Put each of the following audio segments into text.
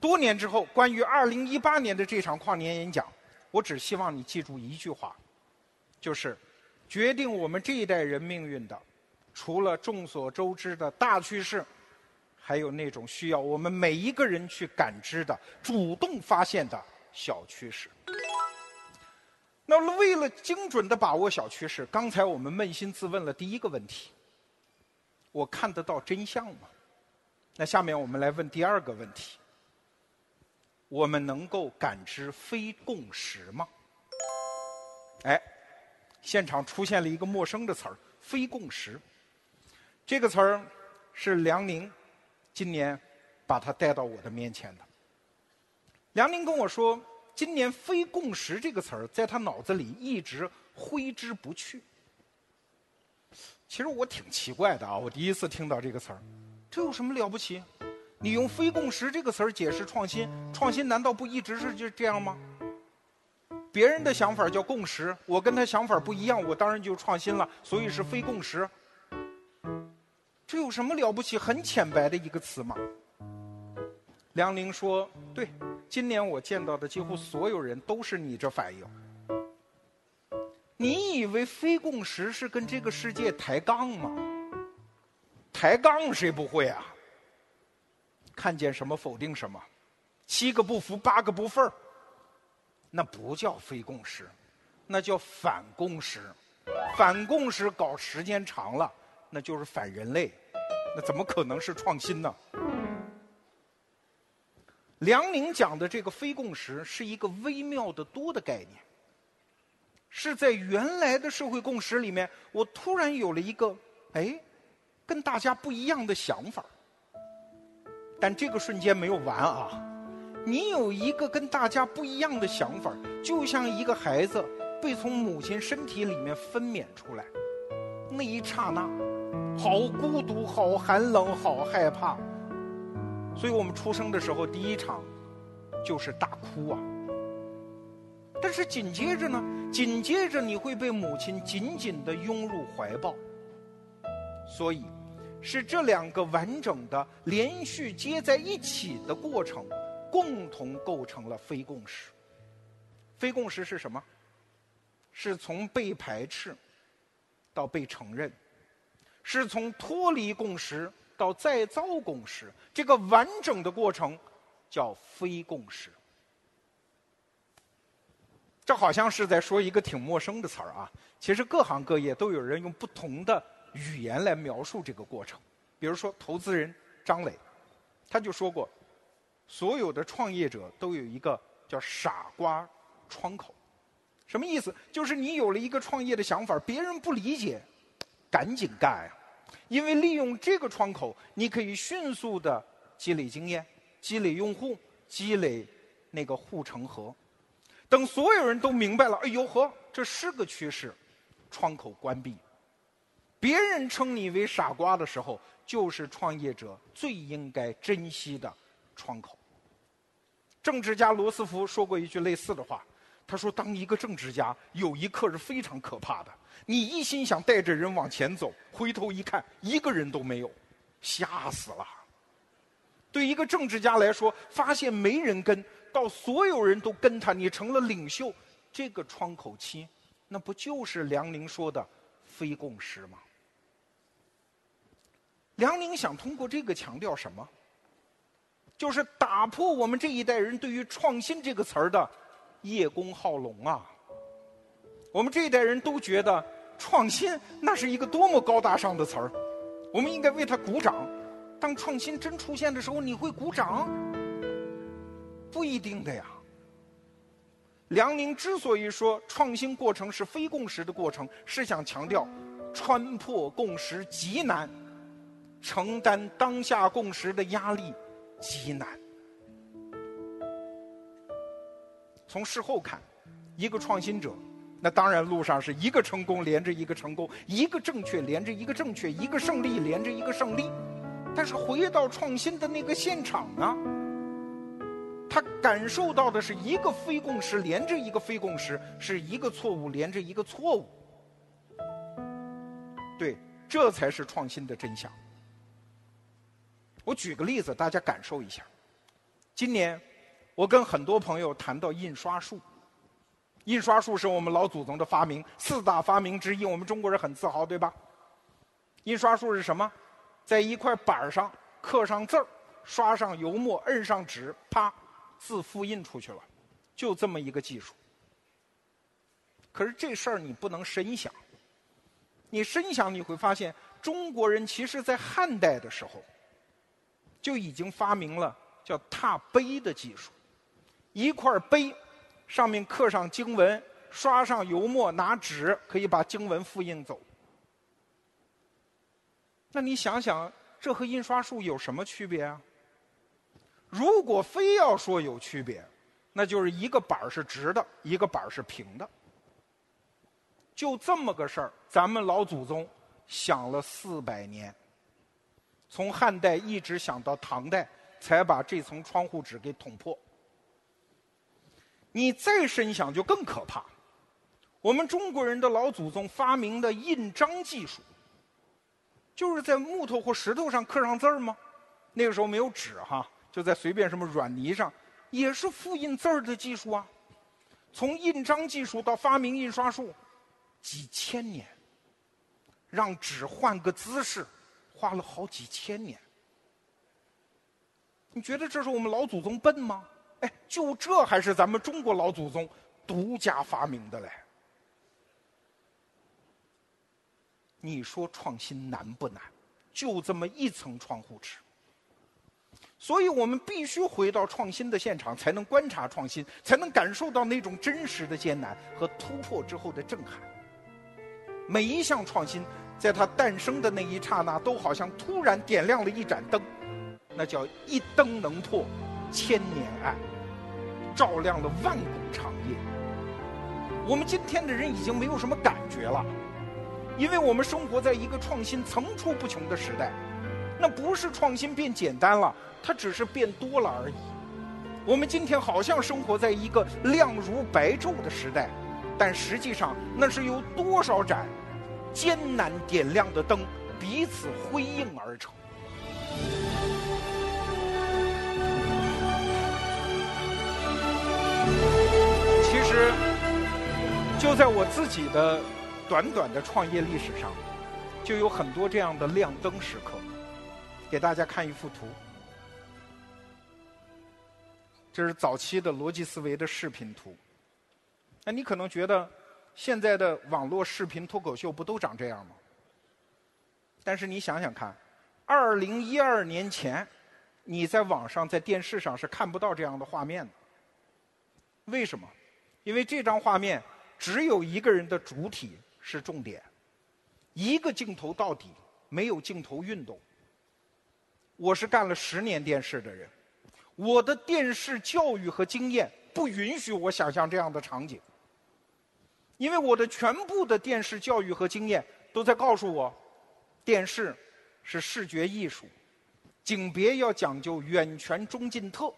多年之后，关于二零一八年的这场跨年演讲，我只希望你记住一句话，就是决定我们这一代人命运的，除了众所周知的大趋势，还有那种需要我们每一个人去感知的、主动发现的小趋势。那为了精准的把握小趋势，刚才我们扪心自问了第一个问题：我看得到真相吗？那下面我们来问第二个问题。我们能够感知非共识吗？哎，现场出现了一个陌生的词儿“非共识”。这个词儿是梁宁今年把它带到我的面前的。梁宁跟我说，今年“非共识”这个词儿在他脑子里一直挥之不去。其实我挺奇怪的啊，我第一次听到这个词儿，这有什么了不起？你用“非共识”这个词儿解释创新，创新难道不一直是就这样吗？别人的想法叫共识，我跟他想法不一样，我当然就创新了，所以是非共识。这有什么了不起？很浅白的一个词嘛。梁宁说：“对，今年我见到的几乎所有人都是你这反应。你以为非共识是跟这个世界抬杠吗？抬杠谁不会啊？”看见什么否定什么，七个不服八个不忿儿，那不叫非共识，那叫反共识。反共识搞时间长了，那就是反人类，那怎么可能是创新呢？梁宁讲的这个非共识是一个微妙的多的概念，是在原来的社会共识里面，我突然有了一个哎，跟大家不一样的想法。但这个瞬间没有完啊！你有一个跟大家不一样的想法，就像一个孩子被从母亲身体里面分娩出来，那一刹那，好孤独，好寒冷，好害怕。所以我们出生的时候，第一场就是大哭啊。但是紧接着呢，紧接着你会被母亲紧紧的拥入怀抱。所以。是这两个完整的、连续接在一起的过程，共同构成了非共识。非共识是什么？是从被排斥到被承认，是从脱离共识到再造共识，这个完整的过程叫非共识。这好像是在说一个挺陌生的词儿啊，其实各行各业都有人用不同的。语言来描述这个过程，比如说投资人张磊，他就说过，所有的创业者都有一个叫“傻瓜窗口”，什么意思？就是你有了一个创业的想法，别人不理解，赶紧干呀！因为利用这个窗口，你可以迅速的积累经验、积累用户、积累那个护城河。等所有人都明白了，哎呦呵，这是个趋势，窗口关闭。别人称你为傻瓜的时候，就是创业者最应该珍惜的窗口。政治家罗斯福说过一句类似的话，他说：“当一个政治家，有一刻是非常可怕的。你一心想带着人往前走，回头一看，一个人都没有，吓死了。对一个政治家来说，发现没人跟，到所有人都跟他，你成了领袖，这个窗口期，那不就是梁宁说的非共识吗？”梁宁想通过这个强调什么？就是打破我们这一代人对于“创新”这个词儿的叶公好龙啊！我们这一代人都觉得“创新”那是一个多么高大上的词儿，我们应该为它鼓掌。当创新真出现的时候，你会鼓掌？不一定的呀。梁宁之所以说创新过程是非共识的过程，是想强调穿破共识极难。承担当下共识的压力极难。从事后看，一个创新者，那当然路上是一个成功连着一个成功，一个正确连着一个正确，一个胜利连着一个胜利。但是回到创新的那个现场呢，他感受到的是一个非共识连着一个非共识，是一个错误连着一个错误。对，这才是创新的真相。我举个例子，大家感受一下。今年我跟很多朋友谈到印刷术，印刷术是我们老祖宗的发明，四大发明之一，我们中国人很自豪，对吧？印刷术是什么？在一块板上刻上字儿，刷上油墨，摁上纸，啪，字复印出去了，就这么一个技术。可是这事儿你不能深想，你深想你会发现，中国人其实在汉代的时候就已经发明了叫拓碑的技术，一块碑上面刻上经文，刷上油墨，拿纸可以把经文复印走。那你想想，这和印刷术有什么区别啊？如果非要说有区别，那就是一个板儿是直的，一个板儿是平的。就这么个事儿，咱们老祖宗想了四百年，从汉代一直想到唐代，才把这层窗户纸给捅破。你再深想就更可怕，我们中国人的老祖宗发明的印章技术。就是在木头或石头上刻上字儿吗？那个时候没有纸哈，就在随便什么软泥上，也是复印字儿的技术啊。从印章技术到发明印刷术，几千年，让纸换个姿势，花了好几千年。你觉得这是我们老祖宗笨吗？哎，就这还是咱们中国老祖宗独家发明的嘞。你说创新难不难？就这么一层窗户纸，所以我们必须回到创新的现场，才能观察创新，才能感受到那种真实的艰难和突破之后的震撼。每一项创新，在它诞生的那一刹那，都好像突然点亮了一盏灯，那叫一灯能破千年暗，照亮了万古长夜。我们今天的人已经没有什么感觉了。因为我们生活在一个创新层出不穷的时代，那不是创新变简单了，它只是变多了而已。我们今天好像生活在一个亮如白昼的时代，但实际上那是由多少盏艰难点亮的灯彼此辉映而成。其实，就在我自己的。短短的创业历史上，就有很多这样的亮灯时刻。给大家看一幅图，这是早期的逻辑思维的视频图。那你可能觉得，现在的网络视频脱口秀不都长这样吗？但是你想想看，二零一二年前，你在网上、在电视上是看不到这样的画面的。为什么？因为这张画面只有一个人的主体。是重点，一个镜头到底，没有镜头运动。我是干了十年电视的人，我的电视教育和经验不允许我想象这样的场景，因为我的全部的电视教育和经验都在告诉我，电视是视觉艺术，景别要讲究远全中近特，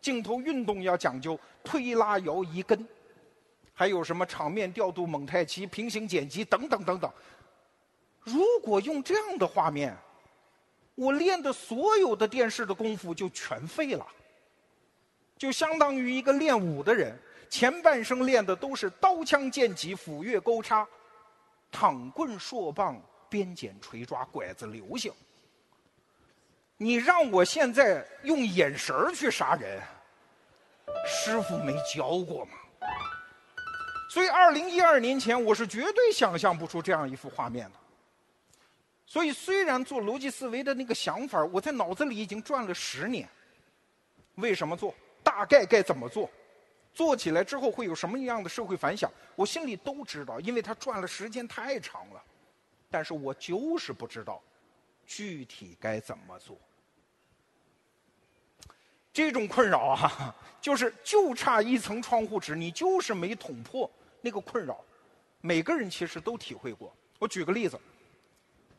镜头运动要讲究推拉摇移跟。还有什么场面调度、蒙太奇、平行剪辑等等等等。如果用这样的画面，我练的所有的电视的功夫就全废了。就相当于一个练武的人，前半生练的都是刀枪剑戟、斧钺钩叉、躺棍槊棒、鞭锏锤抓、拐子流星。你让我现在用眼神去杀人，师傅没教过吗？所以，二零一二年前，我是绝对想象不出这样一幅画面的。所以，虽然做逻辑思维的那个想法，我在脑子里已经转了十年。为什么做？大概该怎么做？做起来之后会有什么样的社会反响？我心里都知道，因为它转了时间太长了。但是我就是不知道具体该怎么做。这种困扰啊，就是就差一层窗户纸，你就是没捅破。那个困扰，每个人其实都体会过。我举个例子，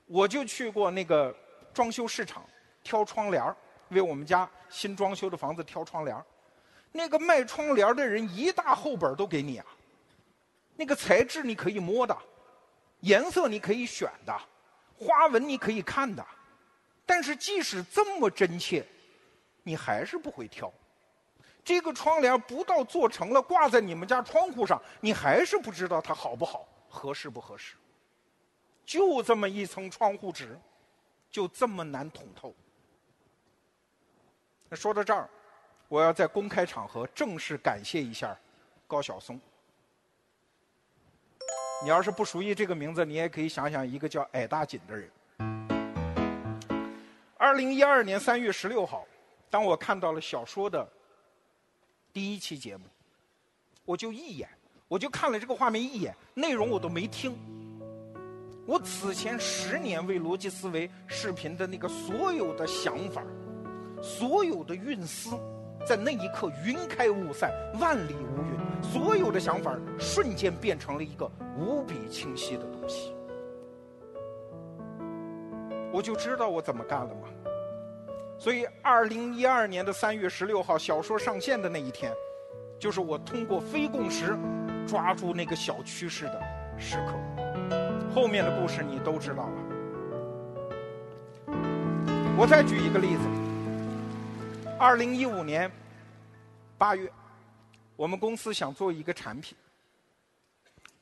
我就去过那个装修市场挑窗帘为我们家新装修的房子挑窗帘那个卖窗帘的人一大厚本都给你啊，那个材质你可以摸的，颜色你可以选的，花纹你可以看的，但是即使这么真切，你还是不会挑，这个窗帘不到做成了挂在你们家窗户上，你还是不知道它好不好，合适不合适。就这么一层窗户纸，就这么难捅透。那说到这儿，我要在公开场合正式感谢一下高晓松。你要是不熟悉这个名字，你也可以想想一个叫矮大紧的人。二零一二年三月十六号，当我看到了小说的第一期节目，我就一眼，我就看了这个画面一眼，内容我都没听。我此前十年为逻辑思维视频的那个所有的想法，所有的运思。在那一刻，云开雾散，万里无云，所有的想法瞬间变成了一个无比清晰的东西。我就知道我怎么干了嘛。所以，二零一二年的三月十六号，小说上线的那一天，就是我通过非共识抓住那个小趋势的时刻。后面的故事你都知道了。我再举一个例子。二零一五年八月，我们公司想做一个产品，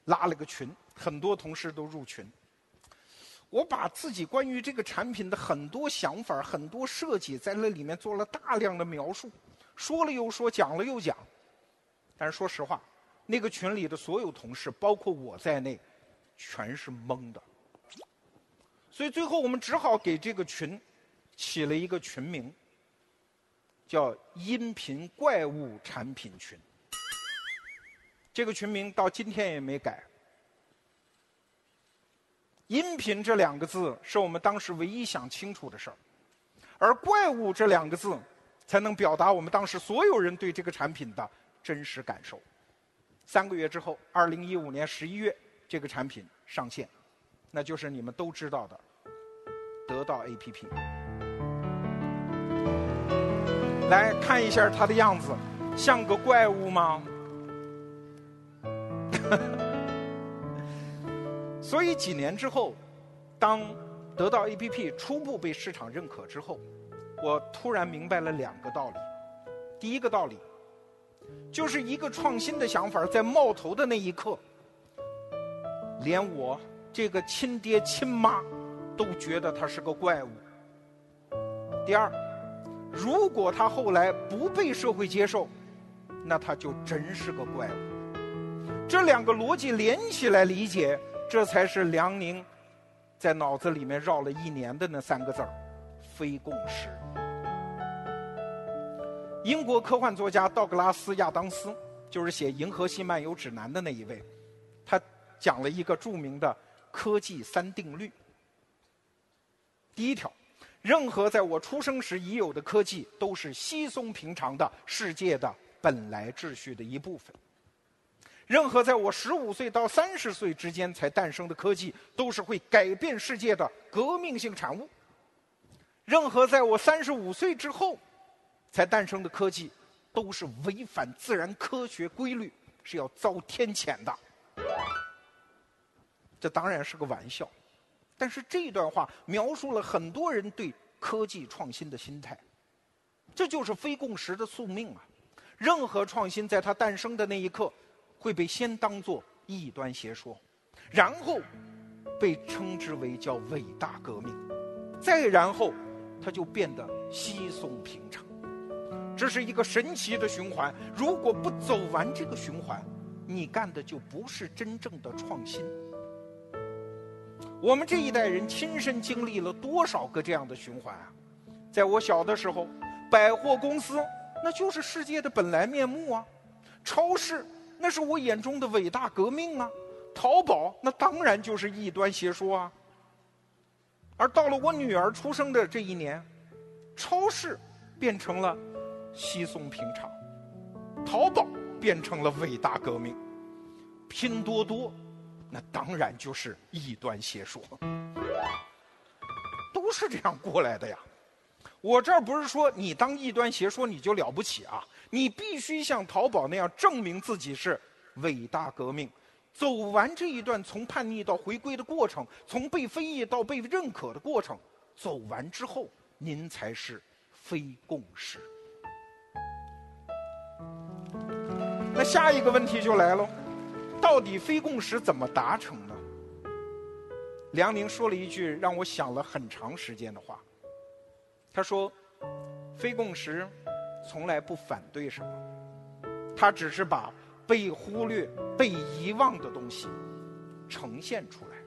拉了个群，很多同事都入群。我把自己关于这个产品的很多想法、很多设计，在那里面做了大量的描述，说了又说，讲了又讲。但是说实话，那个群里的所有同事，包括我在内，全是懵的。所以最后我们只好给这个群起了一个群名。叫音频怪物产品群，这个群名到今天也没改。音频这两个字是我们当时唯一想清楚的事儿，而怪物这两个字才能表达我们当时所有人对这个产品的真实感受。三个月之后，二零一五年十一月，这个产品上线，那就是你们都知道的得到 APP。来看一下它的样子，像个怪物吗？所以几年之后，当得到 APP 初步被市场认可之后，我突然明白了两个道理。第一个道理，就是一个创新的想法在冒头的那一刻，连我这个亲爹亲妈都觉得它是个怪物。第二。如果他后来不被社会接受，那他就真是个怪物。这两个逻辑连起来理解，这才是梁宁在脑子里面绕了一年的那三个字儿：非共识。英国科幻作家道格拉斯·亚当斯就是写《银河系漫游指南》的那一位，他讲了一个著名的科技三定律。第一条。任何在我出生时已有的科技，都是稀松平常的世界的本来秩序的一部分。任何在我十五岁到三十岁之间才诞生的科技，都是会改变世界的革命性产物。任何在我三十五岁之后才诞生的科技，都是违反自然科学规律，是要遭天谴的。这当然是个玩笑。但是这段话描述了很多人对科技创新的心态，这就是非共识的宿命啊！任何创新在它诞生的那一刻，会被先当作异端邪说，然后被称之为叫伟大革命，再然后它就变得稀松平常。这是一个神奇的循环，如果不走完这个循环，你干的就不是真正的创新。我们这一代人亲身经历了多少个这样的循环啊！在我小的时候，百货公司那就是世界的本来面目啊，超市那是我眼中的伟大革命啊，淘宝那当然就是异端邪说啊。而到了我女儿出生的这一年，超市变成了稀松平常，淘宝变成了伟大革命，拼多多。那当然就是异端邪说，都是这样过来的呀。我这儿不是说你当异端邪说你就了不起啊，你必须像淘宝那样证明自己是伟大革命，走完这一段从叛逆到回归的过程，从被非议到被认可的过程，走完之后，您才是非共识。那下一个问题就来了，到底非共识怎么达成呢？梁宁说了一句让我想了很长时间的话，他说：“非共识从来不反对什么，他只是把被忽略、被遗忘的东西呈现出来。”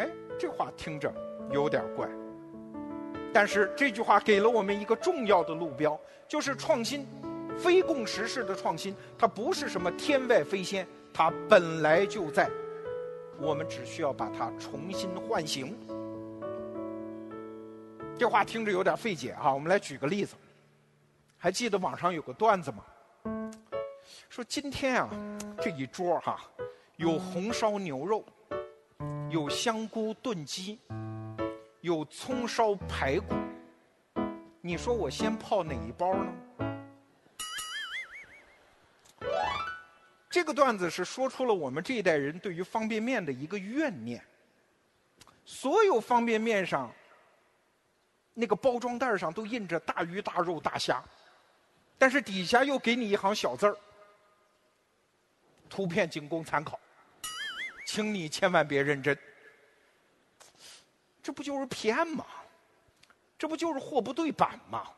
哎，这话听着有点怪。但是这句话给了我们一个重要的路标，就是创新，非共识式的创新，它不是什么天外飞仙，它本来就在，我们只需要把它重新唤醒。这话听着有点费解哈，我们来举个例子。还记得网上有个段子吗？说今天啊，这一桌哈，有红烧牛肉，有香菇炖鸡。有葱烧排骨，你说我先泡哪一包呢？这个段子是说出了我们这一代人对于方便面的一个怨念。所有方便面上，那个包装袋上都印着大鱼大肉大虾，但是底下又给你一行小字儿：图片仅供参考，请你千万别认真。这不就是骗吗？这不就是货不对版吗？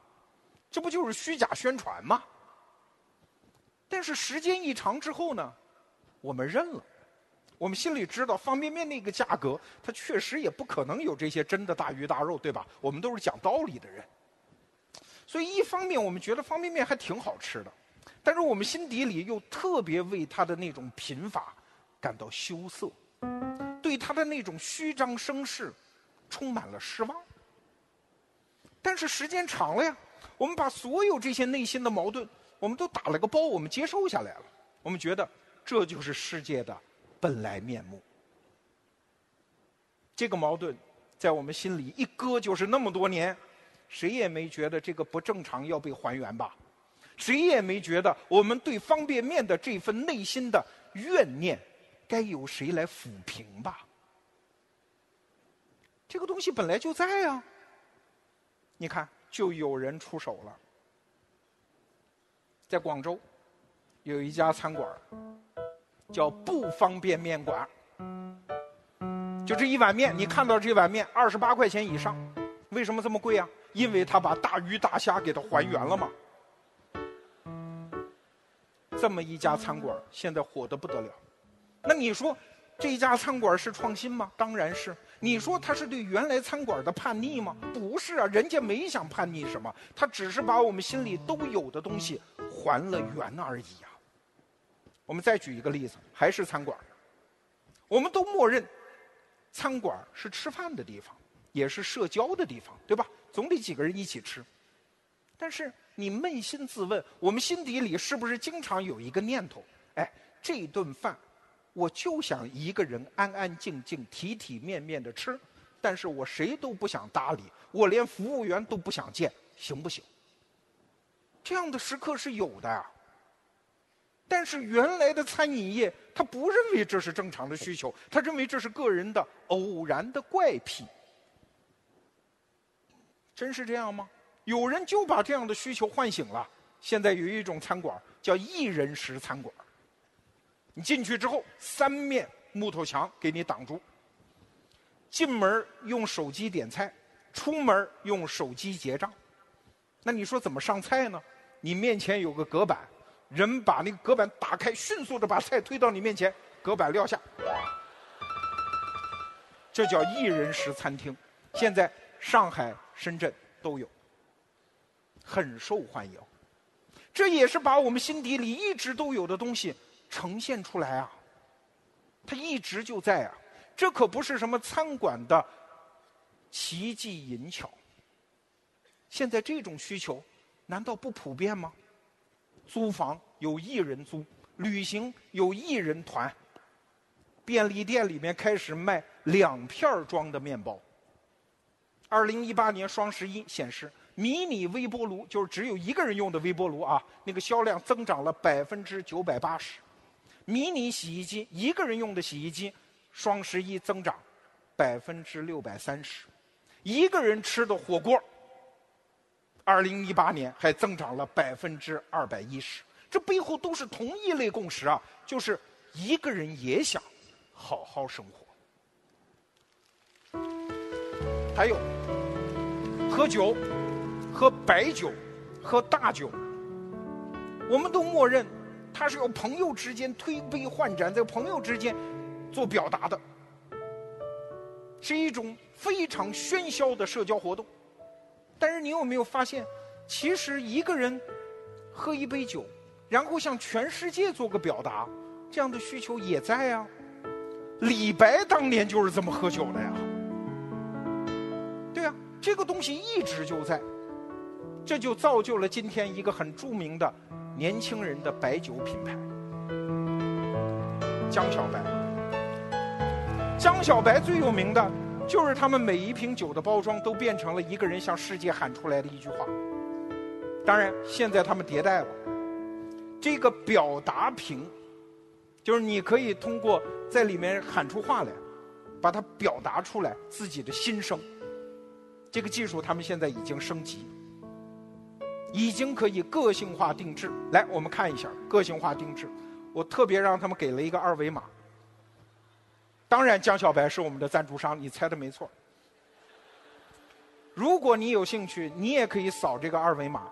这不就是虚假宣传吗？但是时间一长之后呢，我们认了，我们心里知道方便面那个价格，它确实也不可能有这些真的大鱼大肉，对吧？我们都是讲道理的人，所以一方面我们觉得方便面还挺好吃的，但是我们心底里又特别为它的那种贫乏感到羞涩，对它的那种虚张声势。充满了失望，但是时间长了呀，我们把所有这些内心的矛盾，我们都打了个包，我们接收下来了。我们觉得这就是世界的本来面目。这个矛盾在我们心里一搁就是那么多年，谁也没觉得这个不正常要被还原吧？谁也没觉得我们对方便面的这份内心的怨念，该由谁来抚平吧？这个东西本来就在啊，你看，就有人出手了。在广州，有一家餐馆叫不方便面馆就这一碗面，你看到这碗面二十八块钱以上，为什么这么贵啊？因为他把大鱼大虾给它还原了嘛。这么一家餐馆现在火的不得了，那你说？这家餐馆是创新吗？当然是。你说他是对原来餐馆的叛逆吗？不是啊，人家没想叛逆什么，他只是把我们心里都有的东西还了原而已啊。我们再举一个例子，还是餐馆。我们都默认，餐馆是吃饭的地方，也是社交的地方，对吧？总得几个人一起吃。但是你扪心自问，我们心底里是不是经常有一个念头？哎，这顿饭。我就想一个人安安静静、体体面面的吃，但是我谁都不想搭理，我连服务员都不想见，行不行？这样的时刻是有的，但是原来的餐饮业他不认为这是正常的需求，他认为这是个人的偶然的怪癖。真是这样吗？有人就把这样的需求唤醒了。现在有一种餐馆叫一人食餐馆。你进去之后，三面木头墙给你挡住。进门用手机点菜，出门用手机结账。那你说怎么上菜呢？你面前有个隔板，人把那个隔板打开，迅速的把菜推到你面前，隔板撂下。这叫一人食餐厅，现在上海、深圳都有，很受欢迎。这也是把我们心底里一直都有的东西。呈现出来啊，它一直就在啊，这可不是什么餐馆的奇技淫巧。现在这种需求难道不普遍吗？租房有一人租，旅行有一人团，便利店里面开始卖两片装的面包。二零一八年双十一显示，迷你微波炉就是只有一个人用的微波炉啊，那个销量增长了百分之九百八十。迷你洗衣机，一个人用的洗衣机，双十一增长百分之六百三十；一个人吃的火锅，二零一八年还增长了百分之二百一十。这背后都是同一类共识啊，就是一个人也想好好生活。还有，喝酒，喝白酒，喝大酒，我们都默认它是由朋友之间推杯换盏，在朋友之间做表达的，是一种非常喧嚣的社交活动。但是你有没有发现，其实一个人喝一杯酒，然后向全世界做个表达，这样的需求也在啊。李白当年就是这么喝酒的呀。对啊，这个东西一直就在，这就造就了今天一个很著名的年轻人的白酒品牌——江小白。江小白最有名的。就是他们每一瓶酒的包装都变成了一个人向世界喊出来的一句话。当然，现在他们迭代了。这个表达瓶，就是你可以通过在里面喊出话来，把它表达出来自己的心声。这个技术他们现在已经升级，已经可以个性化定制。来，我们看一下个性化定制。我特别让他们给了一个二维码。当然，江小白是我们的赞助商，你猜的没错。如果你有兴趣，你也可以扫这个二维码，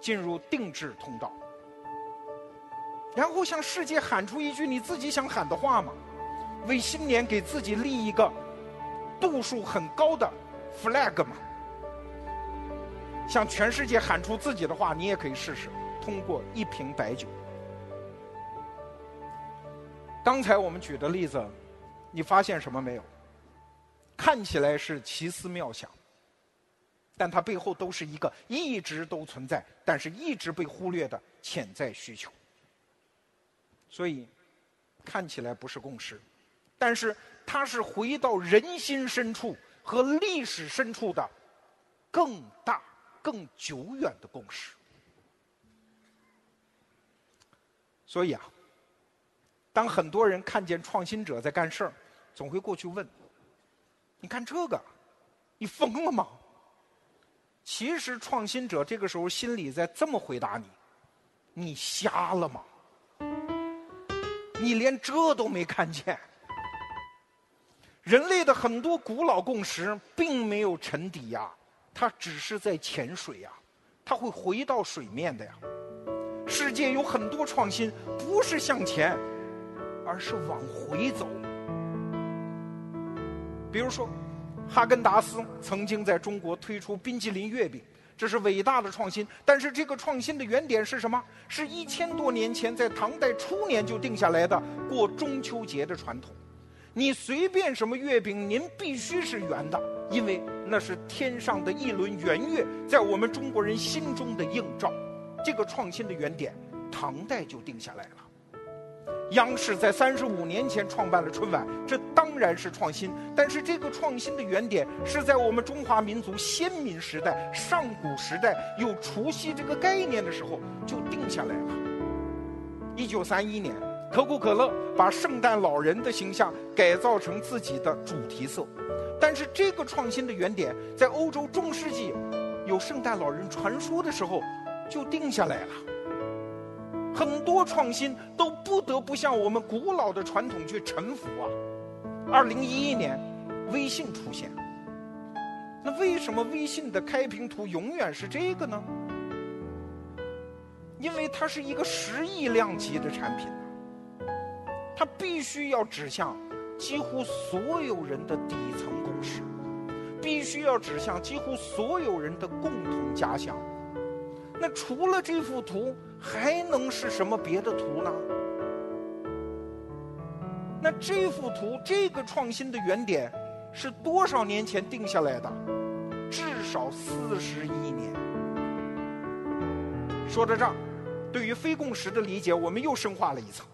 进入定制通道，然后向世界喊出一句你自己想喊的话嘛，为新年给自己立一个度数很高的 flag 嘛，向全世界喊出自己的话，你也可以试试，通过一瓶白酒。刚才我们举的例子。你发现什么没有？看起来是奇思妙想，但它背后都是一个一直都存在，但是一直被忽略的潜在需求。所以，看起来不是共识，但是它是回到人心深处和历史深处的更大、更久远的共识。所以啊。当很多人看见创新者在干事儿，总会过去问：“你看这个，你疯了吗？”其实创新者这个时候心里在这么回答你：“你瞎了吗？你连这都没看见？人类的很多古老共识并没有沉底呀，它只是在潜水呀，它会回到水面的呀。世界有很多创新不是向前。”而是往回走。比如说，哈根达斯曾经在中国推出冰淇淋月饼，这是伟大的创新。但是这个创新的原点是什么？是一千多年前在唐代初年就定下来的过中秋节的传统。你随便什么月饼，您必须是圆的，因为那是天上的一轮圆月在我们中国人心中的映照。这个创新的原点，唐代就定下来了。央视在三十五年前创办了春晚，这当然是创新。但是这个创新的原点是在我们中华民族先民时代、上古时代有除夕这个概念的时候就定下来了。一九三一年，可口可乐把圣诞老人的形象改造成自己的主题色，但是这个创新的原点在欧洲中世纪有圣诞老人传说的时候就定下来了。很多创新都不得不向我们古老的传统去臣服啊！二零一一年，微信出现，那为什么微信的开屏图永远是这个呢？因为它是一个十亿量级的产品，它必须要指向几乎所有人的底层共识，必须要指向几乎所有人的共同家乡。那除了这幅图，还能是什么别的图呢？那这幅图，这个创新的原点是多少年前定下来的？至少四十亿年。说到这儿，对于非共识的理解，我们又深化了一层。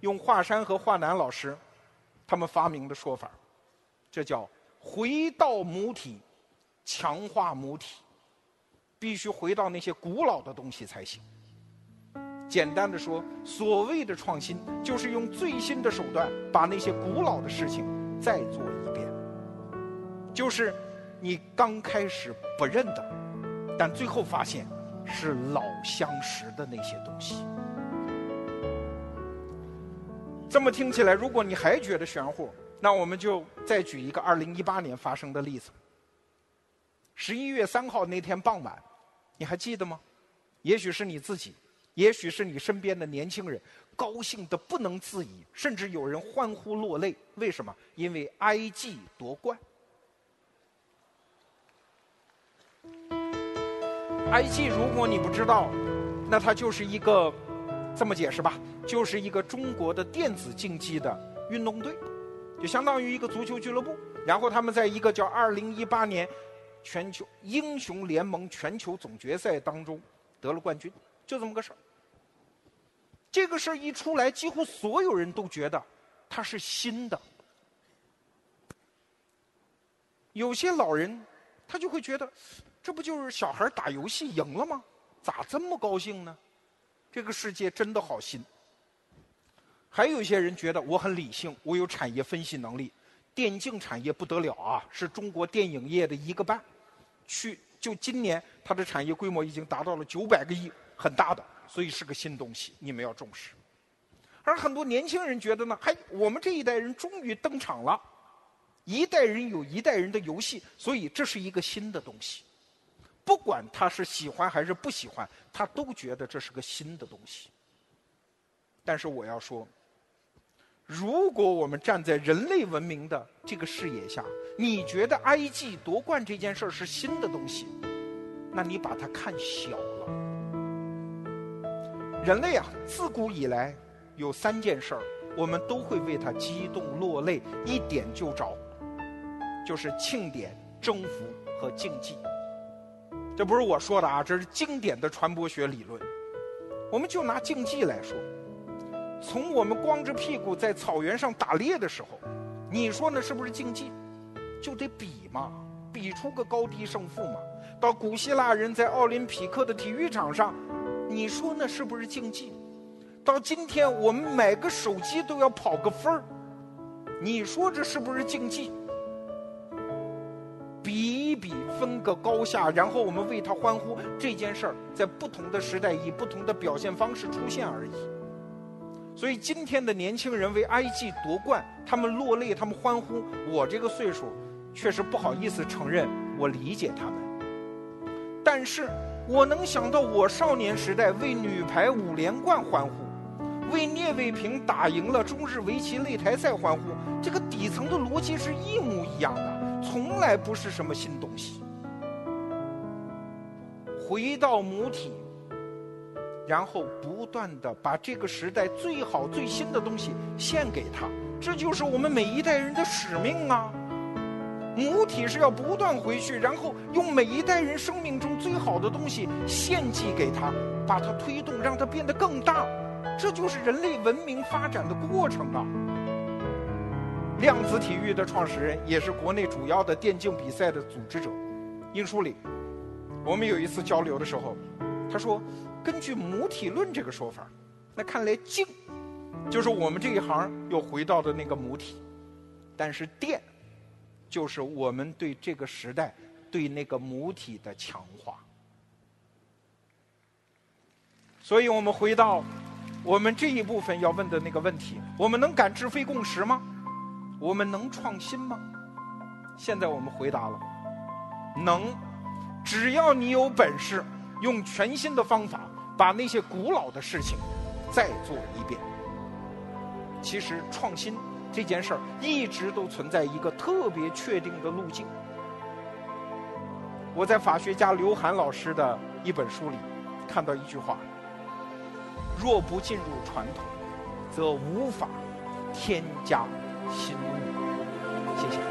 用华山和华南老师他们发明的说法，这叫回到母体，强化母体。必须回到那些古老的东西才行。简单的说，所谓的创新，就是用最新的手段把那些古老的事情再做一遍。就是你刚开始不认的，但最后发现是老相识的那些东西。这么听起来，如果你还觉得玄乎，那我们就再举一个二零一八年发生的例子。十一月三号那天傍晚，你还记得吗？也许是你自己，也许是你身边的年轻人，高兴的不能自已，甚至有人欢呼落泪。为什么？因为 IG 夺冠。IG 如果你不知道，那它就是一个，这么解释吧，就是一个中国的电子竞技的运动队，就相当于一个足球俱乐部。然后他们在一个叫2018年全球英雄联盟全球总决赛当中得了冠军，就这么个事儿。这个事儿一出来，几乎所有人都觉得它是新的。有些老人他就会觉得。这不就是小孩打游戏赢了吗？咋这么高兴呢？这个世界真的好新。还有一些人觉得我很理性，我有产业分析能力。电竞产业不得了啊，是中国电影业的一个半。去就今年，它的产业规模已经达到了九百个亿，很大的，所以是个新东西，你们要重视。而很多年轻人觉得呢，嘿我们这一代人终于登场了，一代人有一代人的游戏，所以这是一个新的东西。不管他是喜欢还是不喜欢，他都觉得这是个新的东西。但是我要说，如果我们站在人类文明的这个视野下，你觉得 IG 夺冠这件事儿是新的东西，那你把它看小了。人类啊，自古以来有三件事儿，我们都会为它激动落泪，一点就着，就是庆典、征服和竞技。这不是我说的啊，这是经典的传播学理论。我们就拿竞技来说，从我们光着屁股在草原上打猎的时候，你说那是不是竞技？就得比嘛，比出个高低胜负嘛。到古希腊人在奥林匹克的体育场上，你说那是不是竞技？到今天我们买个手机都要跑个分儿，你说这是不是竞技？比一比，分个高下，然后我们为他欢呼。这件事儿在不同的时代以不同的表现方式出现而已。所以今天的年轻人为 IG 夺冠，他们落泪，他们欢呼。我这个岁数，确实不好意思承认，我理解他们。但是我能想到，我少年时代为女排五连冠欢呼，为聂卫平打赢了中日围棋擂台赛欢呼，这个底层的逻辑是一模一样的。从来不是什么新东西。回到母体，然后不断的把这个时代最好最新的东西献给他，这就是我们每一代人的使命啊！母体是要不断回去，然后用每一代人生命中最好的东西献祭给他，把它推动，让它变得更大，这就是人类文明发展的过程啊！量子体育的创始人，也是国内主要的电竞比赛的组织者，殷书礼。我们有一次交流的时候，他说：“根据母体论这个说法，那看来静就是我们这一行又回到的那个母体，但是电就是我们对这个时代对那个母体的强化。所以我们回到我们这一部分要问的那个问题：我们能感知非共识吗？”我们能创新吗？现在我们回答了，能。只要你有本事，用全新的方法把那些古老的事情再做一遍。其实创新这件事儿一直都存在一个特别确定的路径。我在法学家刘涵老师的一本书里看到一句话：若不进入传统，则无法添加。新谢谢。